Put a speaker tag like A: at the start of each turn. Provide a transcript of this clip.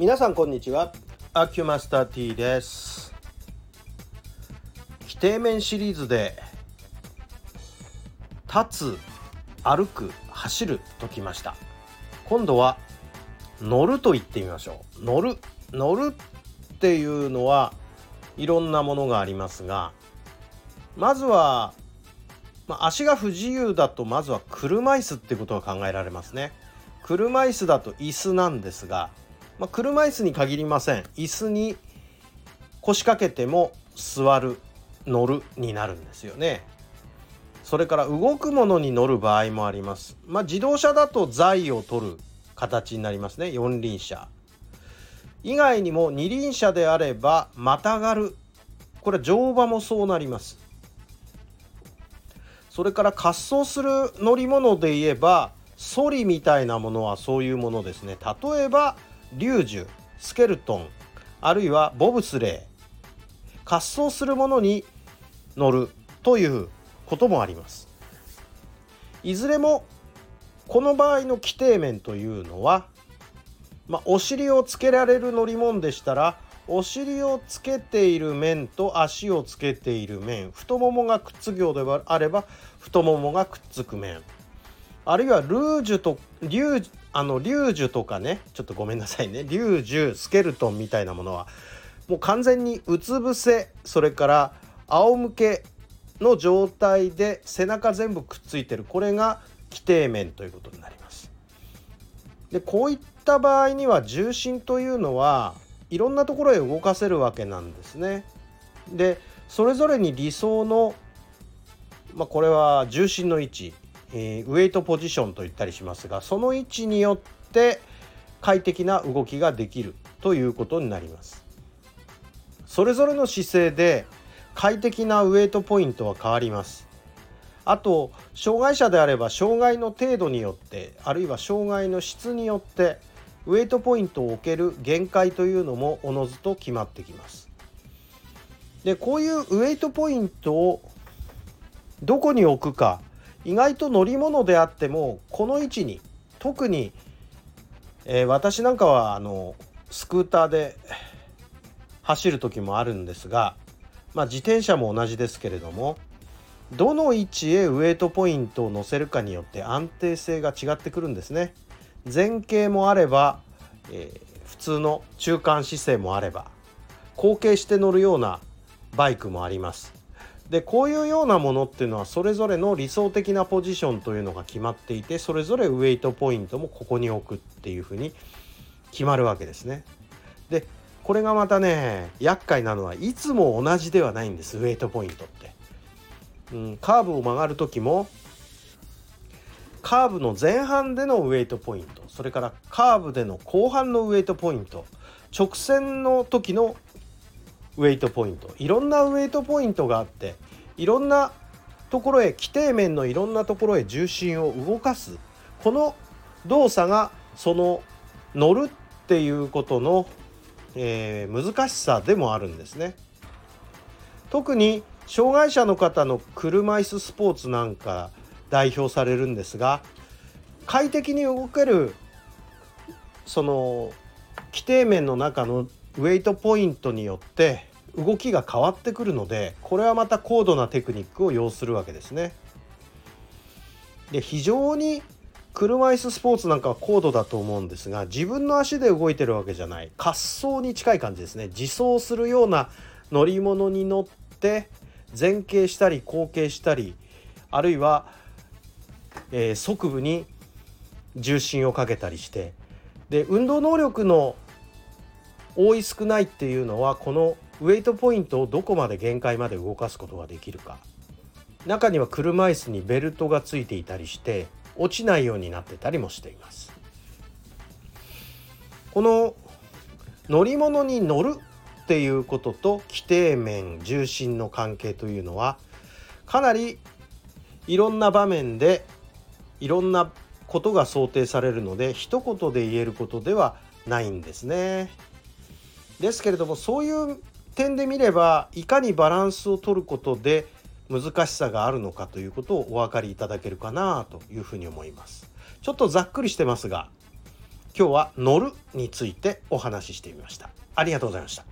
A: 皆さんこんにちは。アキュマスター T です。規定面シリーズで立つ歩く走るときました。今度は乗ると言ってみましょう。乗る乗るっていうのはいろんなものがありますがまずは、まあ、足が不自由だとまずは車椅子ってことが考えられますね。車椅子だと椅子なんですがまあ、車椅子に限りません。椅子に腰掛けても座る乗るになるんですよね。それから動くものに乗る場合もあります。まあ、自動車だと材を取る形になりますね。四輪車。以外にも二輪車であればまたがる。これ乗馬もそうなります。それから滑走する乗り物で言えばソリみたいなものはそういうものですね。例えばリュージュスケルトンあるいはボブスレー滑走するものに乗るということもあります。いずれもこの場合の規定面というのは、まあ、お尻をつけられる乗り物でしたらお尻をつけている面と足をつけている面太ももがくっつくようであれば太ももがくっつく面あるいはルージュとリューあのリュージュとかねちょっとごめんなさいねリュージュスケルトンみたいなものはもう完全にうつ伏せそれから仰向けの状態で背中全部くっついてるこれが規定面ということになります。でこういった場合には重心というのはいろんなところへ動かせるわけなんですね。でそれぞれに理想の、まあ、これは重心の位置えー、ウェイトポジションと言ったりしますがその位置によって快適な動きができるということになります。それぞれの姿勢で快適なウェイトポイントは変わります。あと障害者であれば障害の程度によってあるいは障害の質によってウェイトポイントを置ける限界というのもおのずと決まってきます。でこういうウェイトポイントをどこに置くか意外と乗り物であってもこの位置に特に、えー、私なんかはあのスクーターで走る時もあるんですが、まあ、自転車も同じですけれどもどの位置へウエイトポイントを乗せるかによって安定性が違ってくるんですね。前傾もあれば、えー、普通の中間姿勢もあれば後傾して乗るようなバイクもあります。でこういうようなものっていうのはそれぞれの理想的なポジションというのが決まっていてそれぞれウエイトポイントもここに置くっていうふうに決まるわけですね。でこれがまたね厄介なのはいつも同じではないんですウエイトポイントって。うん、カーブを曲がる時もカーブの前半でのウエイトポイントそれからカーブでの後半のウエイトポイント直線の時のウェイトポイントいろんなウェイトポイントがあっていろんなところへ規定面のいろんなところへ重心を動かすこの動作がその乗るっていうことの、えー、難しさでもあるんですね。特に障害者の方の車椅子スポーツなんか代表されるんですが快適に動けるその規定面の中のウェイトポイントによって動きが変わってくるのでこれはまた高度なテクニックを要するわけですね。で非常に車椅子スポーツなんかは高度だと思うんですが自分の足で動いてるわけじゃない。滑走に近い感じですね。自走するような乗り物に乗って前傾したり後傾したりあるいは、えー、側部に重心をかけたりして。で運動能力の多い少ないっていうのはこのウェイトポイントをどこまで限界まで動かすことができるか中には車椅子にベルトがついていたりして落ちないようになってたりもしていますこの乗り物に乗るっていうことと規定面重心の関係というのはかなりいろんな場面でいろんなことが想定されるので一言で言えることではないんですね。ですけれどもそういう点で見ればいかにバランスを取ることで難しさがあるのかということをお分かりいただけるかなというふうに思います。ちょっとざっくりしてますが今日は乗るについてお話ししてみましたありがとうございました